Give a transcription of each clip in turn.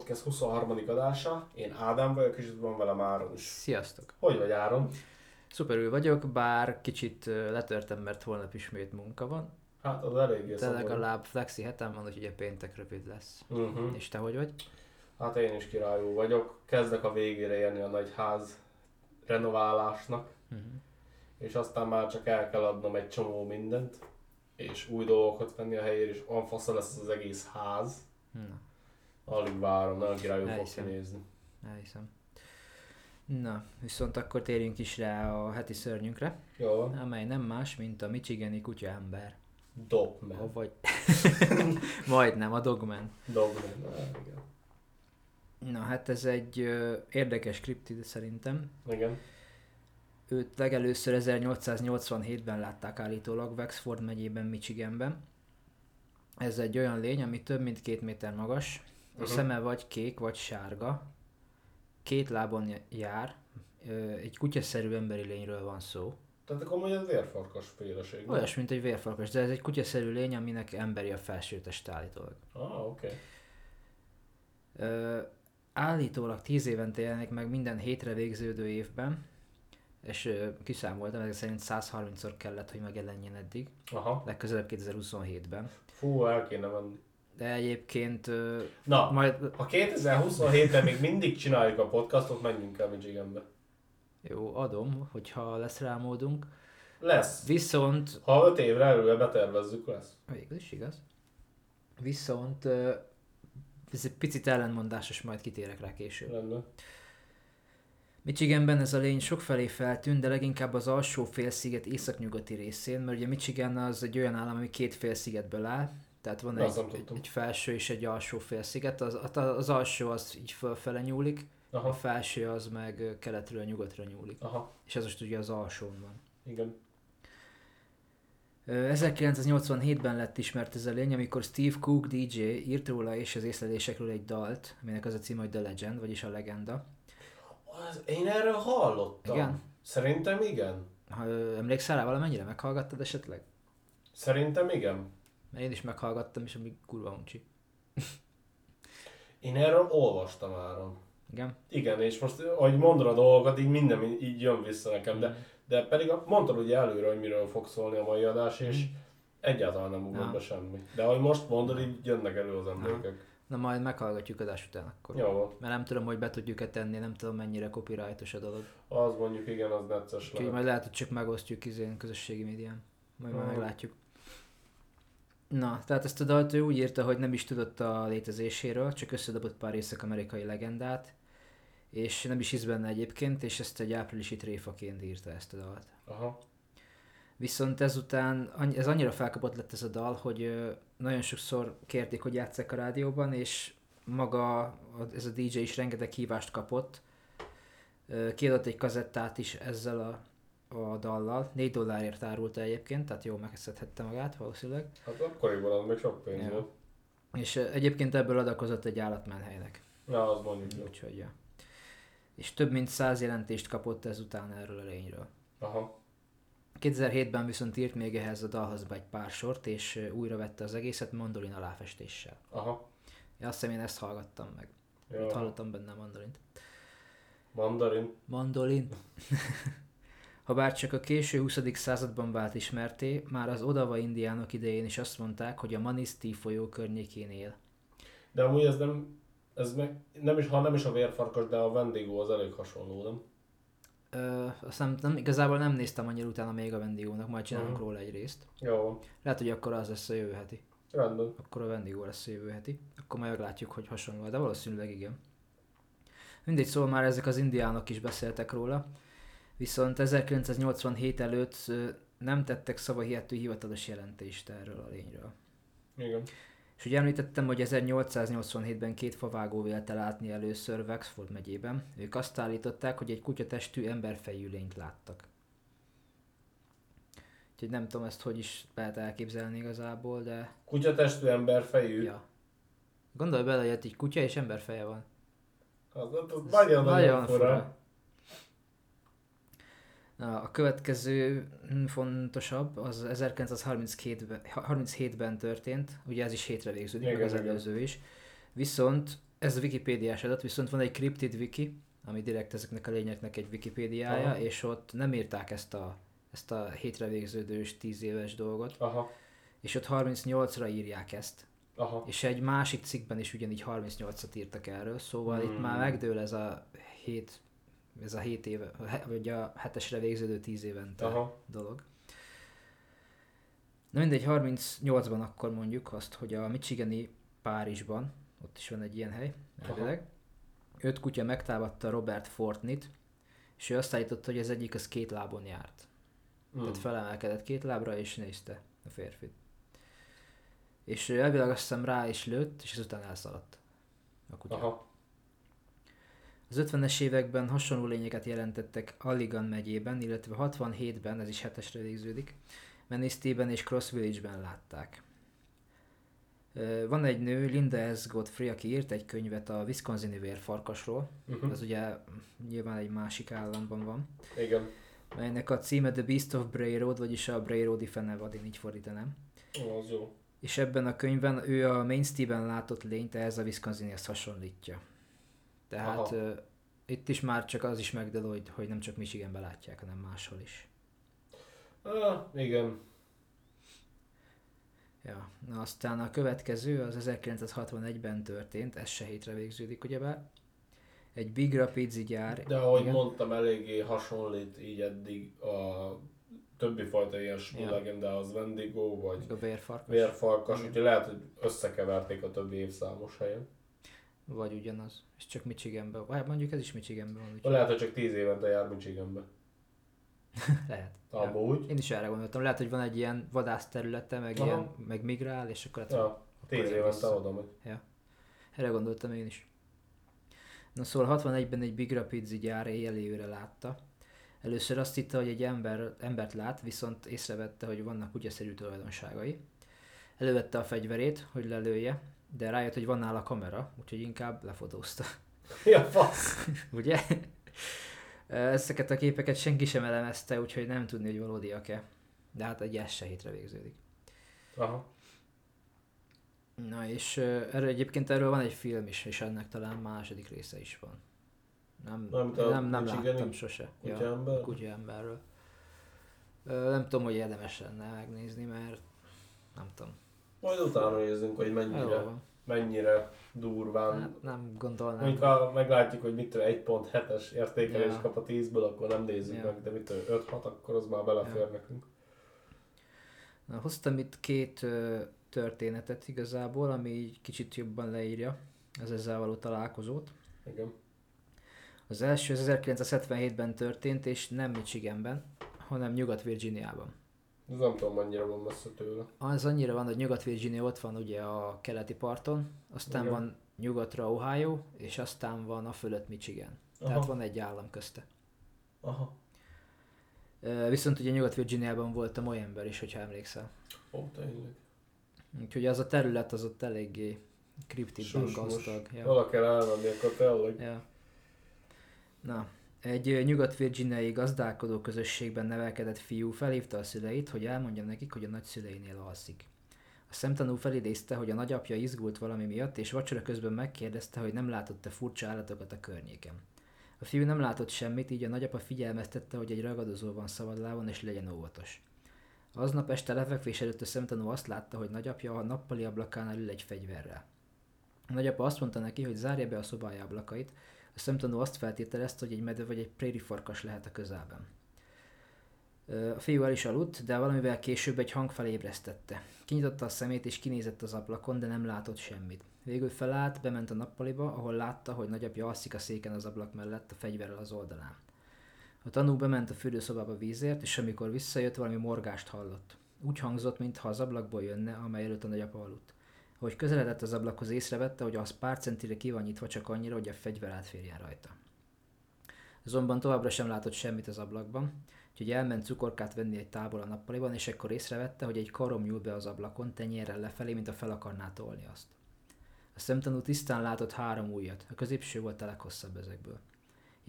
Podcast 23. adása. Én Ádám vagyok, és itt van velem Áron is. Sziasztok! Hogy vagy Áron? Szuperül vagyok, bár kicsit letörtem, mert holnap ismét munka van. Hát az eléggé De legalább flexi hetem van, úgyhogy péntek rövid lesz. Uh-huh. És te hogy vagy? Hát én is királyú vagyok. Kezdek a végére érni a nagy ház renoválásnak, Uh-huh. és aztán már csak el kell adnom egy csomó mindent, és új dolgokat venni a helyére, és olyan fasza lesz az egész ház. Na, Alig várom, nagyon királyú fog kinézni. elhiszem. Na, viszont akkor térjünk is rá a heti szörnyünkre, Jó amely nem más, mint a Michigani kutya ember. Dogman. Vagy... Majdnem, a Dogman. Dogman. Ah, igen. Na hát ez egy ö, érdekes kriptid szerintem. Igen. Őt legelőször 1887-ben látták állítólag Wexford megyében, Michiganben. Ez egy olyan lény, ami több mint két méter magas, a Mhm. szeme vagy kék, vagy sárga, két lábon jár, egy kutyaszerű emberi lényről van szó. Tehát akkor mondja, az vérfarkas féleség. nem? Olyas, mint egy vérfarkas, de ez egy kutyaszerű lény, aminek emberi a felsőtest állítólag. Ah, oké. Okay. Ö, állítólag 10 évente jelenik meg minden hétre végződő évben, és ö, kiszámoltam, ezek szerint 130-szor kellett, hogy megjelenjen eddig, Aha. legközelebb 2027-ben. Fú, el kéne menni. De egyébként Na, majd... ha 2027-ben még mindig csináljuk a podcastot, menjünk el Michiganbe. Jó, adom, hogyha lesz rá módunk. Lesz. Viszont... Ha 5 évre előre betervezzük, lesz. Végül is igaz. Viszont ez egy picit ellenmondásos, majd kitérek rá később. Rendben. Michiganben ez a lény sokfelé feltűnt, de leginkább az alsó félsziget északnyugati részén, mert ugye Michigan az egy olyan állam, ami két félszigetből áll, tehát van egy, egy, felső és egy alsó félsziget, az, az, alsó az így fölfele nyúlik, a Aha. felső az meg keletről nyugatra nyúlik, Aha. és ez most ugye az alsón van. Igen. Ö, 1987-ben lett ismert ez a lény, amikor Steve Cook DJ írt róla és az észlelésekről egy dalt, aminek az a cím, hogy The Legend, vagyis a legenda. Az, én erről hallottam. Igen? Szerintem igen. Ha, emlékszel rá valamennyire? Meghallgattad esetleg? Szerintem igen. Mert én is meghallgattam, és ami kurva uncsi. Én erről olvastam áron. Igen? Igen, és most, ahogy mondod a dolgokat, így minden így jön vissza nekem, de, de pedig mondtad ugye előre, hogy miről fog szólni a mai adás, és egyáltalán nem ugrott be semmi. De ahogy most mondod, így jönnek elő az emlékek. Na majd meghallgatjuk adás után akkor. Jó. Mert nem tudom, hogy be tudjuk-e tenni, nem tudom mennyire copyrightos a dolog. Az mondjuk igen, az necces Úgyhogy lehet. majd lehet, hogy csak megosztjuk izén közösségi médián. Majd, majd meglátjuk. Na, tehát ezt a dalt ő úgy írta, hogy nem is tudott a létezéséről, csak összedobott pár észak-amerikai legendát, és nem is hisz benne egyébként, és ezt egy áprilisi tréfaként írta ezt a dalt. Aha. Viszont ezután ez annyira felkapott lett ez a dal, hogy nagyon sokszor kérték, hogy játsszák a rádióban, és maga ez a DJ is rengeteg hívást kapott. Kiadott egy kazettát is ezzel a, a dallal. 4 dollárért árulta egyébként, tehát jól megszedhette magát valószínűleg. Hát akkoriban az még sok pénz Ja. volt. És egyébként ebből adakozott egy állatmenhelynek. Na, az mondjuk. Úgyhogy, ja. És több mint száz jelentést kapott ezután erről a lényről. Aha. 2007-ben viszont írt még ehhez a dalhoz be egy pár sort, és újra vette az egészet mandolin aláfestéssel. Aha. Ja, azt hiszem én ezt hallgattam meg. Jó. Itt hallottam benne mandolint. Mandarin. Mandolin. Habár csak a késő 20. században vált ismerté, már az Odava indiánok idején is azt mondták, hogy a Maniszti folyó környékén él. De amúgy ez nem, ez meg, nem is, ha nem is a vérfarkas, de a vendégó az elég hasonló, nem? Ö, azt nem, nem, igazából nem néztem annyira utána még a vendégónak, majd csinálunk Mhm. róla egy részt. Jó. Lehet, hogy akkor az lesz a jövő heti. Rendben. Akkor a vendégó lesz a jövő heti. Akkor majd meglátjuk, hogy hasonló, de valószínűleg igen. Mindegy, szóval már ezek az indiánok is beszéltek róla. Viszont 1987 előtt nem tettek szavahihető hivatalos jelentést erről a lényről. Igen. És ugye említettem, hogy 1887-ben két favágó vélte látni először Wexford megyében. Ők azt állították, hogy egy kutyatestű emberfejű lényt láttak. Úgyhogy nem tudom ezt hogy is lehet elképzelni igazából, de Kutyatestű ember fejű. ja. Gondolj bele, hogy egy kutya és emberfeje van. Az, az, az nagyon, nagyon fura. A következő hm, fontosabb, az 1937-ben 37-ben történt, ugye ez is hétre végződik, meg Igen, az igen. előző is. Viszont ez a Wikipédiás adat, viszont van egy Cryptid Wiki, ami direkt ezeknek a lényeknek egy Wikipédiája, Aha. és ott nem írták ezt a, ezt a hétre végződős 10 éves dolgot, Aha, és ott 38-ra írják ezt. aha. És egy másik cikkben is ugyanígy 38-at írtak erről, szóval itt Hmm. már megdől ez a 7, ez a 7 éve, vagy a hetesre végződő 10 évente Aha. dolog. Na mindegy, 38-ban akkor mondjuk azt, hogy a Michigani Párizsban, ott is van egy ilyen hely, elvileg, öt kutya megtámadta Robert Fortnit, és ő azt állította, hogy az egyik az két lábon járt. Hmm. Tehát felemelkedett két lábra, és nézte a férfit. És ő elvileg azt hiszem rá is lőtt, és ezután elszaladt a kutya. Aha. Az 50-es években hasonló lényeket jelentettek Alligan megyében, illetve 67-ben, ez is hetesre végződik, Menistében és Cross Village-ben látták. Van egy nő, Linda S. Godfrey, aki írt egy könyvet a Wisconsini vérfarkasról, Uh-huh. ez ugye nyilván egy másik államban van, Igen. melynek a címe The Beast of Bray Road, vagyis a Bray Roadi Fenevad, én így fordítanám. Ó, az jó. És ebben a könyvben ő a Mainstream-ben látott lényt ehhez a Wisconsinihez hasonlítja. Tehát Aha. itt is már csak az is megdől, hogy, hogy nem csak Michiganben látják, hanem máshol is. Ah, igen. Ja. Na aztán a következő az 1961-ben történt, ez se hétre végződik ugyebár. Egy Big Rapids gyár. De ahogy igen. mondtam, eléggé hasonlít így eddig a többi fajta ilyen Ja. ja. legendához, Wendigo vagy a vérfarkas. vérfarkas, úgyhogy lehet, hogy összekeverték a többi évszámos helyen. Vagy ugyanaz. És csak Michiganben. Vagy mondjuk ez is Michiganben van. Úgyhogy lehet, hogy csak 10 évente jár Michiganbe. lehet. Amúgy. Én is erre gondoltam. Lehet, hogy van egy ilyen vadászterülete, meg, Aha. ilyen, meg migrál, és akkor hát Ja, 10 jön évente oda megy. Erre gondoltam én is. Na szóval 61-ben egy Big Rapids gyár éjjelőre látta. Először azt hitte, hogy egy ember, embert lát, viszont észrevette, hogy vannak kutyaszerű tulajdonságai. Elővette a fegyverét, hogy lelője, de rájött, hogy van nála kamera, úgyhogy inkább lefotózta. Ja, fasz. Ugye? Ezeket a képeket senki sem elemezte, úgyhogy nem tudni, hogy valódiak-e. De hát egy ez se hétre végződik. Aha. Na és erről egyébként erről van egy film is, és ennek talán második része is van. Nem, nem, nem Michigani láttam sose. kutyaember? Ja, kutyaemberről. Nem tudom, hogy érdemes lenne megnézni, mert nem tudom. Majd utána nézzünk, hogy Jó mennyire, van. mennyire durván. Hát nem gondolnám. Mondjuk ha meglátjuk, hogy mit tudom, 1.7-es értékelés Ja. kap a 10-ből, akkor nem nézzük Ja. meg, de mit tudom, 5-6, akkor az már belefér Ja. nekünk. Na, hoztam itt két ö, történetet igazából, ami így kicsit jobban leírja az ezzel való találkozót. Igen. Az első az 1977-ben történt, és nem Michiganben, hanem Nyugat-Virginiában. Ez nem tudom, mennyire van messze tőle. Az annyira van, hogy Nyugat-Virginia ott van ugye a keleti parton, aztán Igen. van nyugatra Ohio, és aztán van a fölött Michigan. Tehát Aha. van egy állam közte. Aha. Viszont ugye Nyugat-Virginiában volt a ember is, hogyha emlékszel. Ó, tényleg. Úgyhogy az a terület az ott eléggé mus. gazdag. Ja. Oda kell elmenni, akkor tényleg. Ja. Na, egy ö, nyugat-virginiai gazdálkodó közösségben nevelkedett fiú felhívta a szüleit, hogy elmondja nekik, hogy a nagyszüleinél alszik. A szemtanú felidézte, hogy a nagyapja izgult valami miatt, és vacsora közben megkérdezte, hogy nem látott-e furcsa állatokat a környéken. A fiú nem látott semmit, így a nagyapa figyelmeztette, hogy egy ragadozó van szabadlábon, és legyen óvatos. Aznap este lefekvés előtt a szemtanú azt látta, hogy nagyapja a nappali ablakánál ül egy fegyverrel. A nagyapa azt mondta neki, hogy zárja be a szobája ablakait, a szemtanú azt feltételezte, hogy egy medve vagy egy préri farkas lehet a közelben. A fiú el is aludt, de valamivel később egy hang felébresztette. Kinyitotta a szemét és kinézett az ablakon, de nem látott semmit. Végül felállt, bement a nappaliba, ahol látta, hogy nagyapja alszik a széken az ablak mellett a fegyverrel az oldalán. A tanú bement a fürdőszobába vízért, és amikor visszajött, valami morgást hallott. Úgy hangzott, mintha az ablakból jönne, amely előtt a nagyapa aludt. Ahogy közeledett az ablakhoz, észrevette, hogy az pár centire ki van nyitva csak annyira, hogy a fegyver átférjen rajta. Azonban továbbra sem látott semmit az ablakban, úgyhogy elment cukorkát venni egy távol a nappaliban, és ekkor észrevette, hogy egy karom nyúl be az ablakon, tenyérrel lefelé, mint a fel akarná tolni azt. A szemtanú tisztán látott három ujjat, a középső volt a leghosszabb ezekből.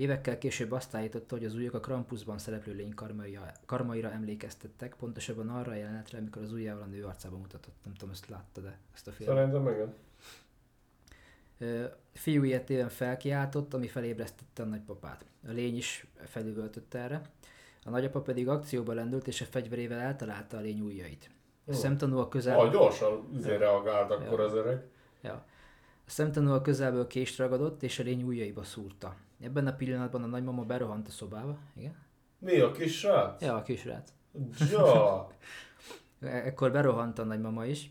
Évekkel később azt állította, hogy az ujjak a Krampusban szereplő lény karmaira, karmaira emlékeztettek, pontosabban arra a jelenetre, amikor az ujjával a nő arcába mutatott. Nem tudom, ezt látta, de ezt a filmet. Szerintem igen. Fiú ilyetében felkiáltott, ami felébresztette a nagypapát. A lény is felüvöltött erre. A nagyapa pedig akcióba lendült, és a fegyverével eltalálta a lény ujjait. A szemtanú a közel... Ah, gyorsan izé reagált akkor Ja. az öreg. Ja. A szemtanú a közelből kést ragadott, és a lény ujjaiba szúrta. Ebben a pillanatban a nagymama berohant a szobába. Igen? Mi a kis srác? Ja, a kisrác. Ja. E- Ekkor berohant a nagymama is,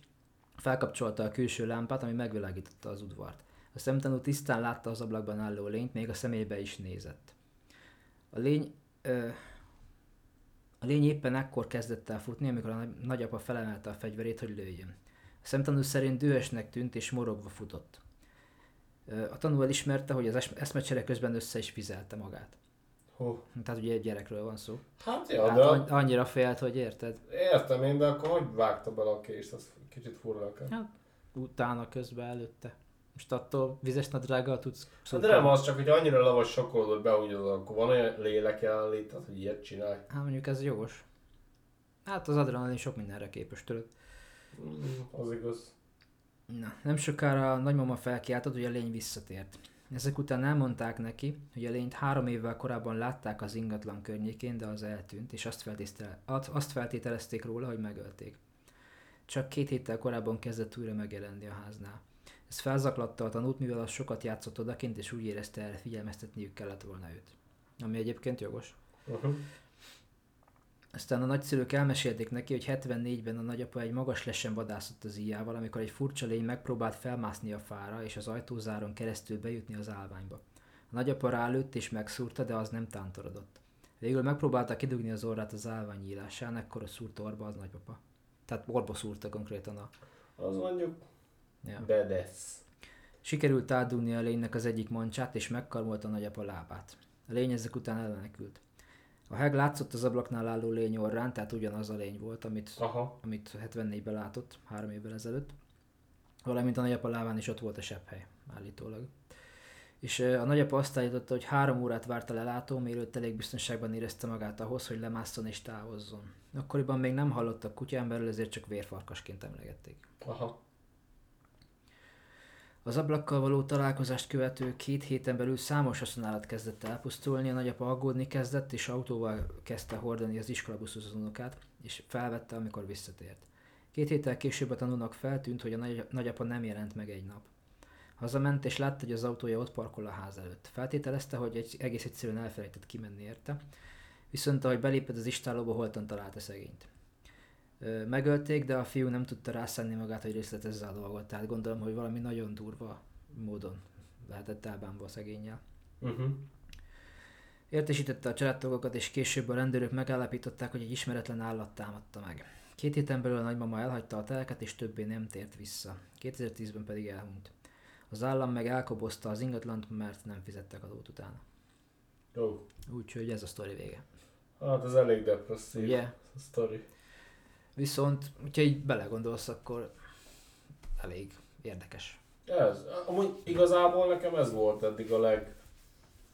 felkapcsolta a külső lámpát, ami megvilágította az udvart. A szemtanú tisztán látta az ablakban álló lényt, még a szemébe is nézett. A lény, ö, a lény éppen ekkor kezdett el futni, amikor a nagy- nagyapa felemelte a fegyverét, hogy lőjön. A szemtanú szerint dühösnek tűnt és morogva futott. A tanú elismerte, hogy az es- eszmecsere közben össze is fizelte magát. Hú. Tehát ugye egy gyerekről van szó. Hát ja, Hát de an- annyira félt, hogy érted? értem én, de akkor hogy vágta bele a kést, az kicsit furra akar. utána közben előtte. Most attól vizes nadrággal tudsz Hát de nem az csak, hogy annyira le vagy sokkolódott be, hogy akkor van olyan lélek jelenlét, tehát, hogy ilyet csinálj. Hát mondjuk ez jogos. Hát az adrenalin sok mindenre képes, tudod. Mm, az igaz. Na, nem sokára a nagymama felkiáltott, hogy a lény visszatért. Ezek után elmondták neki, hogy a lényt három évvel korábban látták az ingatlan környékén, de az eltűnt, és azt, azt feltételezték róla, hogy megölték. Csak két héttel korábban kezdett újra megjelenni a háznál. Ez felzaklatta a tanút, mivel az sokat játszott odakint, és úgy érezte el, figyelmeztetniük kellett volna őt. Ami egyébként jogos. Uh-huh. Aztán a nagyszülők elmesélték neki, hogy 74-ben a nagyapa egy magas lesen vadászott az íjával, amikor egy furcsa lény megpróbált felmászni a fára és az ajtózáron keresztül bejutni az állványba. A nagyapa rálőtt és megszúrta, de az nem tántorodott. Végül megpróbálta kidugni az orrát az állvány nyílásán, ekkor a szúrta orba az nagypapa. Tehát orba szúrta konkrétan a... Az mondjuk Ja. bedesz. Sikerült átdugni a lénynek az egyik mancsát, és megkarmolta a nagyapa lábát. A lény ezek után elmenekült. A heg látszott az ablaknál álló lény orrán, tehát ugyanaz a lény volt, amit Aha. amit 74-ben látott, három évvel ezelőtt. Valamint a nagyapa lábán is ott volt a sepphely, állítólag. És a nagyapa azt állította, hogy három órát várt a lelátó, mielőtt elég biztonságban érezte magát ahhoz, hogy lemásszon és távozzon. Akkoriban még nem hallottak kutyámberről, ezért csak vérfarkasként emlegették. Aha. Az ablakkal való találkozást követő két héten belül számos haszonállat kezdett elpusztulni, a nagyapa aggódni kezdett, és autóval kezdte hordani az iskolabuszhoz az unokát, és felvette, amikor visszatért. Két héttel később a tanúnak feltűnt, hogy a nagy- nagyapa nem jelent meg egy nap. Hazament, és látta, hogy az autója ott parkol a ház előtt. Feltételezte, hogy egy, egész egyszerűen elfelejtett kimenni érte, viszont ahogy belépett az istálóba, holtan találta szegényt. Megölték, de a fiú nem tudta rászánni magát, hogy részletezze a dolgot, tehát gondolom, hogy valami nagyon durva módon lehetett elbánva a szegényel. Uh-huh. Értesítette a családtagokat, és később a rendőrök megállapították, hogy egy ismeretlen állat támadta meg. Két héten belül a nagymama elhagyta a telket, és többé nem tért vissza. 2010-ben pedig elhunyt. Az állam meg elkobozta az ingatlant, mert nem fizettek adót utána. Jó. Úgyhogy ez a sztori vége. Hát ez elég depresszív Ugye? a sztori. Viszont, hogyha így belegondolsz, akkor elég érdekes. Ez. Amúgy igazából nekem ez volt eddig a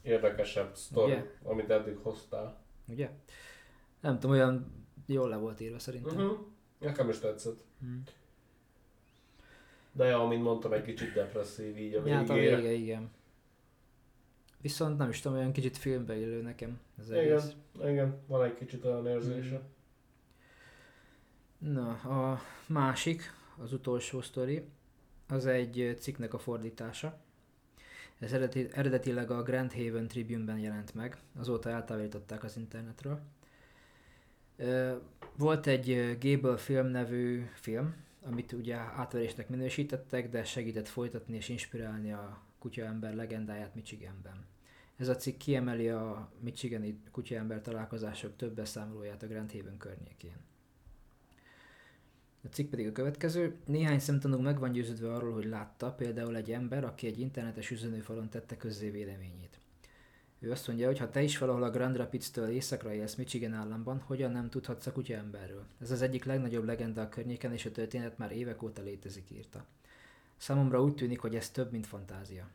legérdekesebb sztori, Ugye? amit eddig hoztál. Ugye? Nem tudom, olyan jól le volt írva szerintem. Uh-huh. Nekem is tetszett. Mm. De ja, amint mondtam, egy kicsit depresszív így a Ja, hát a végére. vége, igen. Viszont nem is tudom, olyan kicsit filmbe illő nekem az egész. Igen, igen, van egy kicsit olyan érzése. Na, a másik, az utolsó sztori, az egy cikknek a fordítása. Ez eredeti, eredetileg a Grand Haven Tribune-ben jelent meg, azóta eltávolították az internetről. Volt egy Gable film nevű film, amit ugye átverésnek minősítettek, de segített folytatni és inspirálni a kutyaember legendáját Michiganben. Ez a cikk kiemeli a Michigani kutyaember találkozások több beszámolóját a Grand Haven környékén. A cikk pedig a következő. Néhány szemtanú meg van győződve arról, hogy látta például egy ember, aki egy internetes üzenőfalon tette közzé véleményét. Ő azt mondja, hogy ha te is valahol a Grand Rapids-től északra élsz Michigan államban, hogyan nem tudhatsz a kutya emberről? Ez az egyik legnagyobb legenda a környéken, és a történet már évek óta létezik, írta. Számomra úgy tűnik, hogy ez több, mint fantázia.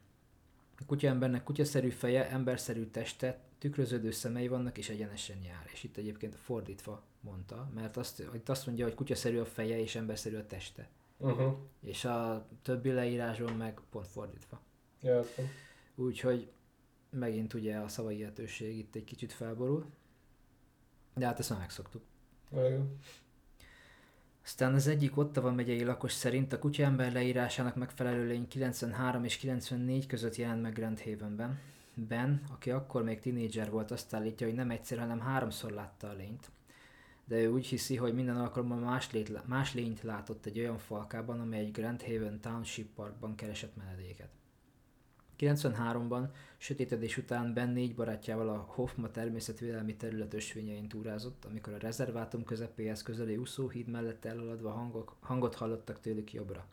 A kutyaembernek kutyaszerű feje, emberszerű teste, tükröződő szemei vannak és egyenesen jár. És itt egyébként fordítva mondta, mert azt, itt azt mondja, hogy kutyaszerű a feje és emberszerű a teste. Uh-huh. És a többi leírásban meg pont fordítva. Értem. Úgyhogy megint ugye a szavai illetőség itt egy kicsit felborul. De hát ezt már megszoktuk. Igen. Aztán az egyik Ottawa megyei lakos szerint a kutyaember leírásának megfelelő lény 93 és 94 között jelent meg Grand Havenben. Ben, aki akkor még tinédzser volt, azt állítja, hogy nem egyszer, hanem háromszor látta a lényt. De ő úgy hiszi, hogy minden alkalommal más, lét, más lényt látott egy olyan falkában, amely egy Grand Haven Township Parkban keresett menedéket. 93-ban sötétedés után Ben négy barátjával a Hofma természetvédelmi terület ösvényein túrázott, amikor a rezervátum közepéhez közeli úszóhíd mellett elaladva hangok, hangot hallottak tőlük jobbra.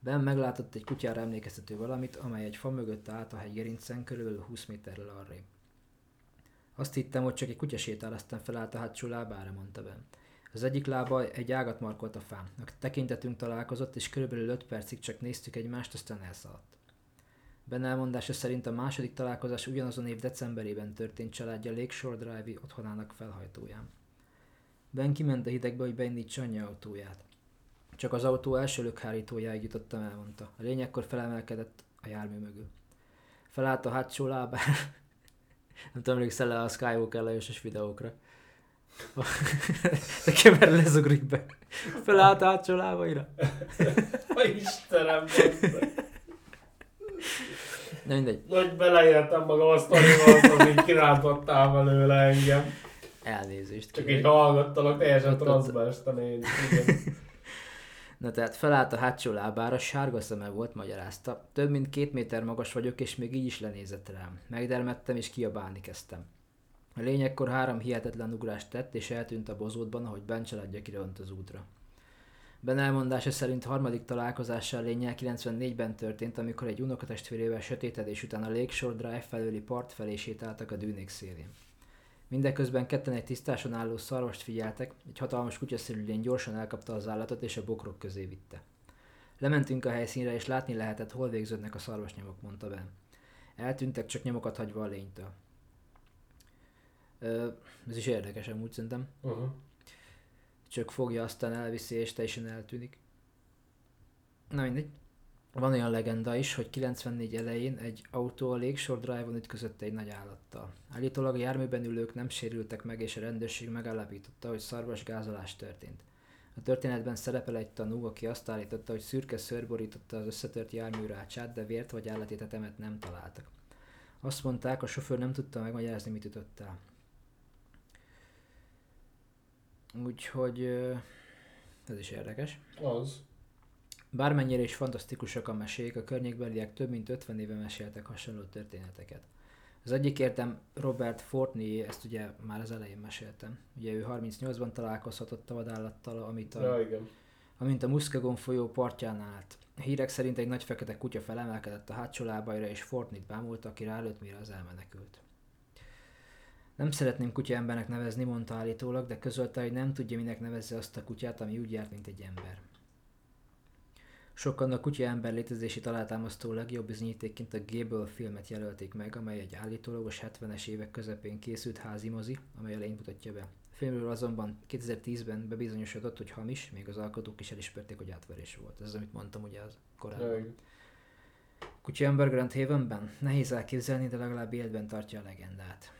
Ben meglátott egy kutyára emlékeztető valamit, amely egy fa mögött állt a hegygerincen körülbelül 20 méterrel arrébb. Azt hittem, hogy csak egy kutya sétál, aztán felállt a hátsó lábára, mondta Ben. Az egyik lába egy ágat markolt a fán. A tekintetünk találkozott, és körülbelül 5 percig csak néztük egymást, aztán elszaladt. Ben elmondása szerint a második találkozás ugyanazon év decemberében történt családja Lakeshore Drive-i otthonának felhajtóján. Ben kiment a hidegbe, hogy beindítsa anyja autóját. Csak az autó első lökhárítójáig jutottam, elmondta. A lény ekkor felemelkedett a jármű mögül. Felállt a hátsó lábára. Nem tudom, emlékszel le a Skywalker lajosos videókra. De kever lezugrik be. Felállt a hátsó lábaira. Istenem. Na mindegy. Nagy beleéltem magam a sztorival, így kirántottál belőle engem. Elnézést Csak kérek. így hallgattalak, teljesen transzba estem én. Na tehát felállt a hátsó lábára, sárga szeme volt, magyarázta. Több mint két méter magas vagyok, és még így is lenézett rám. Megdermettem, és kiabálni kezdtem. A lényekkor három hihetetlen ugrást tett, és eltűnt a bozótban, ahogy Ben családja kiront az útra. Ben elmondása szerint harmadik találkozással lényel 94-ben történt, amikor egy unokatestvérével sötétedés után a Lakeshore Drive felőli part felé sétáltak a dűnék szélén. Mindeközben ketten egy tisztáson álló szarvast figyeltek, egy hatalmas kutyaszerű lény gyorsan elkapta az állatot és a bokrok közé vitte. Lementünk a helyszínre, és látni lehetett, hol végződnek a szarvasnyomok, mondta Ben. Eltűntek csak nyomokat hagyva a lénytől. Ö, ez is érdekes amúgy szerintem. Uh-huh. Csak fogja, aztán elviszi, és teljesen eltűnik. Na mindegy. Van olyan legenda is, hogy 94 elején egy autó a Lakeshore Drive-on ütközött egy nagy állattal. Állítólag a járműben ülők nem sérültek meg, és a rendőrség megállapította, hogy szarvasgázolás történt. A történetben szerepel egy tanú, aki azt állította, hogy szürke szőr borította az összetört jármű rácsát, de vért vagy állatétetemet nem találtak. Azt mondták, a sofőr nem tudta megmagyarázni, mit ütött el. Úgyhogy ez is érdekes. Az. Bármennyire is fantasztikusak a mesék, a környékbeliek több mint 50 éve meséltek hasonló történeteket. Az egyik értem Robert Fortney, ezt ugye már az elején meséltem. Ugye ő 38-ban találkozhatott a vadállattal, amit a, Ja, igen. amint a Muskegon folyó partján állt. A hírek szerint egy nagy fekete kutya felemelkedett a hátsó lábaira, és Fortnite bámult, aki rálőtt, mire az elmenekült. Nem szeretném kutya embernek nevezni, mondta állítólag, de közölte, hogy nem tudja, minek nevezze azt a kutyát, ami úgy járt, mint egy ember. Sokan a kutya ember létezését alátámasztó legjobb bizonyítékként a Gable filmet jelölték meg, amely egy állítólagos 70-es évek közepén készült házi mozi, amely lényt mutatja be. A filmről azonban 2010-ben bebizonyosodott, hogy hamis, még az alkotók is elismerték, hogy átverés volt. Ez az, amit mondtam ugye az korábban. Kutya ember Grand Havenben? Nehéz elképzelni, de legalább életben tartja a legendát.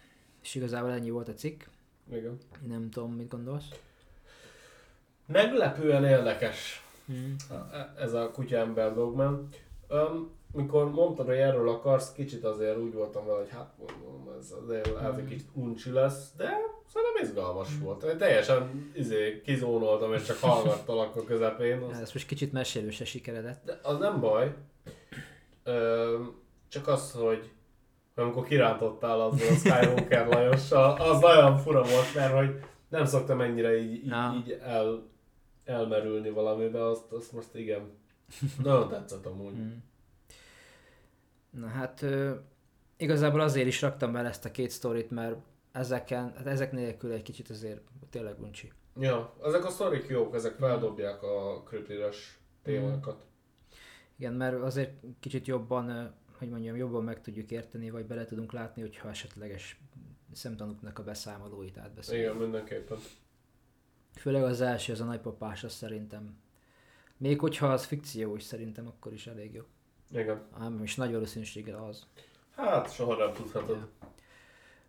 És igazából ennyi volt a cikk. igen. Nem tudom, mit gondolsz? Meglepően érdekes Mm. ez a kutyaember dogman. Um, mikor mondtad, hogy erről akarsz, kicsit azért úgy voltam vele, hogy hát mondom, ez azért lehet, hogy kicsit uncsi lesz, de szerintem izgalmas volt. Én teljesen izé, kizónoltam, és csak hallgattalak a közepén. Az, Ez most kicsit mesélőse sikeredett. de az nem baj. Um, csak az, hogy amikor kirántottál azzal a Skywalker Lajossal, az nagyon fura volt, mert hogy nem szoktam ennyire így, így, Ah. így el, elmerülni valamibe, azt, azt most igen. Nagyon tetszett amúgy. Mm. Na hát ö, igazából azért is raktam bele ezt a két sztorit, mert ezeken, hát ezek nélkül egy kicsit azért tényleg uncsi. Ja, ezek a sztorik jók, ezek feldobják a kritiles témákat. Igen, mert azért kicsit jobban, hogy mondjam, jobban meg tudjuk érteni, vagy bele tudunk látni, hogyha esetleges szemtanúknak a beszámolóit átbeszéljük. Igen, mindenképpen. Főleg az első, az a nagypapás, az szerintem. Még hogyha az fikció is szerintem, akkor is elég jó. Igen. Ám is nagy valószínűséggel az. Hát soha nem tudhatod. Ja.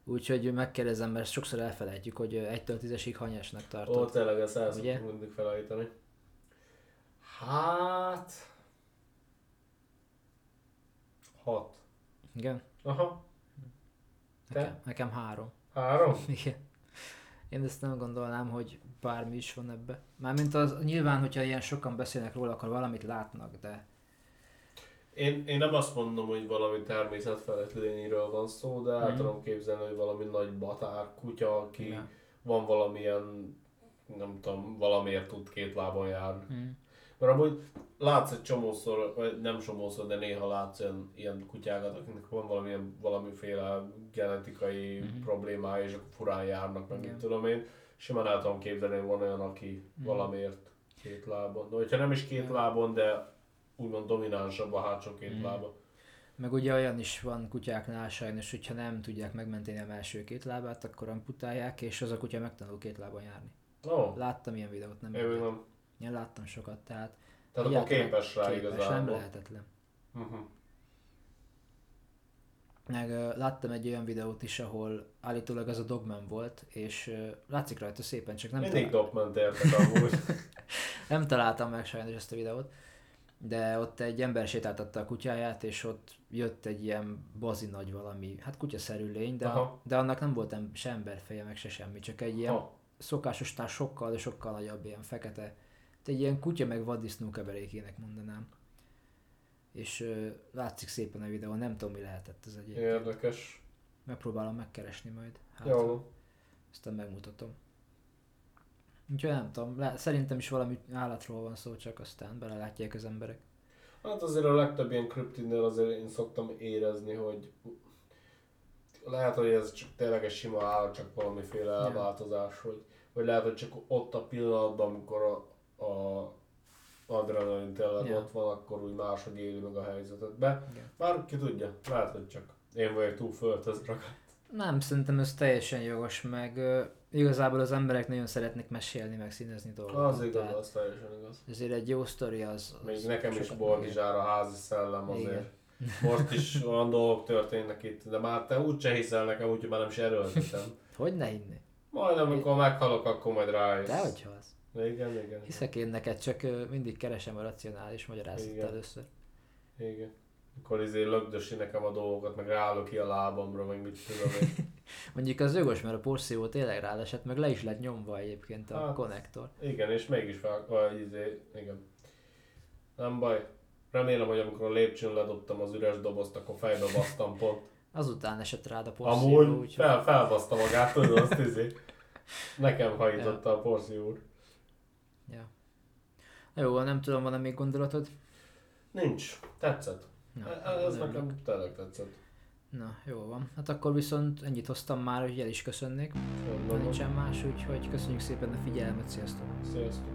Úgyhogy megkérdezem, mert sokszor elfelejtjük, hogy 1-től 10-esig hanyasnak tartod. Ó, tényleg ezt el mindig felállítani. Hát... Hat. Igen? Aha. Te? Nekem, nekem három. Három? Igen. Én ezt nem gondolnám, hogy bármi is van ebbe. Mármint az, nyilván, hogyha ilyen sokan beszélnek róla, akkor valamit látnak, de Én, én nem azt mondom, hogy valami természetfelett lényről van szó, de el Mhm. tudom képzelni, hogy valami nagy batár kutya, aki Ja. van valamilyen, nem tudom, valamiért tud két lábon járni. hm. Mert amúgy látsz egy csomószor, vagy nem csomószor, de néha látsz ilyen, ilyen kutyákat, akiknek van valamilyen, valamiféle genetikai Mhm. problémája, és akkor furán járnak, meg mit tudom én. Simán el tudom képzelni, hogy van olyan, aki Mhm. valamiért két lábon. De hogyha nem is két lábon, de úgymond dominánsabb a hátsó két Mhm. lába. Meg ugye olyan is van kutyáknál sajnos, hogyha nem tudják megmenteni a első két lábát, akkor amputálják, és az a kutya megtanul két lábon járni. Ó, Láttam ilyen videót, nem én nem. Én láttam sokat, tehát Tehát akkor képes rá képes, nem igazából. lehetetlen. Mhm. Meg láttam egy olyan videót is, ahol állítólag az a dogman volt, és ö, látszik rajta szépen, csak nem, Mindig talál, dokument értek amúgy. nem találtam meg sajnos ezt a videót, de ott egy ember sétáltatta a kutyáját, és ott jött egy ilyen bazi nagy valami, hát kutyaszerű lény, de, Aha. de annak nem volt se emberfeje, meg se semmi, csak egy ilyen Ha. szokásosnál sokkal, de sokkal nagyobb, ilyen fekete. Egy ilyen kutya meg vaddisznó keverékének mondanám. És ö, látszik szépen a videó, nem tudom mi lehetett ez egyébként. Érdekes. Megpróbálom megkeresni majd. Hát, Jó. Aztán megmutatom. Úgyhogy nem tudom, le- szerintem is valami állatról van szó, csak aztán belelátják az emberek. Hát azért a legtöbb ilyen kriptidnél azért én szoktam érezni, hogy lehet, hogy ez csak tényleg egy sima állat, csak valamiféle elváltozás, vagy, vagy lehet, hogy csak ott a pillanatban, amikor a, a adrenalin tényleg Ja. ott van, akkor úgy máshogy éli meg a helyzetet. Be, Igen. bár ki tudja, lehet, hogy csak én vagyok túl földhöz ragadt. Nem, szerintem ez teljesen jogos, meg ö, igazából az emberek nagyon szeretnek mesélni, meg színezni dolgokat. Az igaz, az teljesen igaz. Ezért egy jó sztori az... az Még nekem is sokat Borgizsár a házi szellem Igen. azért. Most is olyan dolgok történnek itt, de már te úgyse hiszel nekem, úgyhogy már nem is erőltetem. Hogy ne hinni? Majd amikor meghalok, akkor majd rájössz. De hogy az? Igen, igen. Hiszek én neked, csak mindig keresem a racionális magyarázatot először. Igen. Akkor izé lögdösi nekem a dolgokat, meg ráállok ki a lábamra, meg mit tudom én. Mondjuk az jogos, mert a porszívó tényleg rálesett, meg le is lett nyomva egyébként a Hát. konnektor. Igen, és mégis fel, vagy izé, igen. Nem baj. Remélem, hogy amikor a lépcsőn ledobtam az üres dobozt, akkor fejbe basztam pont. Azután esett rád a porszívó, Amúgy úgyhogy... fel, felbaszta magát, tudod, azt izé. Nekem hajította a porszívó úr. Jó, nem tudom, van-e még gondolatod? Nincs. Tetszett. Na, E- Ez örülök. nekem tényleg tetszett. Na, jó van. Hát akkor viszont ennyit hoztam már, hogy el is köszönnék. Nincsen más, úgyhogy köszönjük szépen a figyelmet, sziasztok! Sziasztok.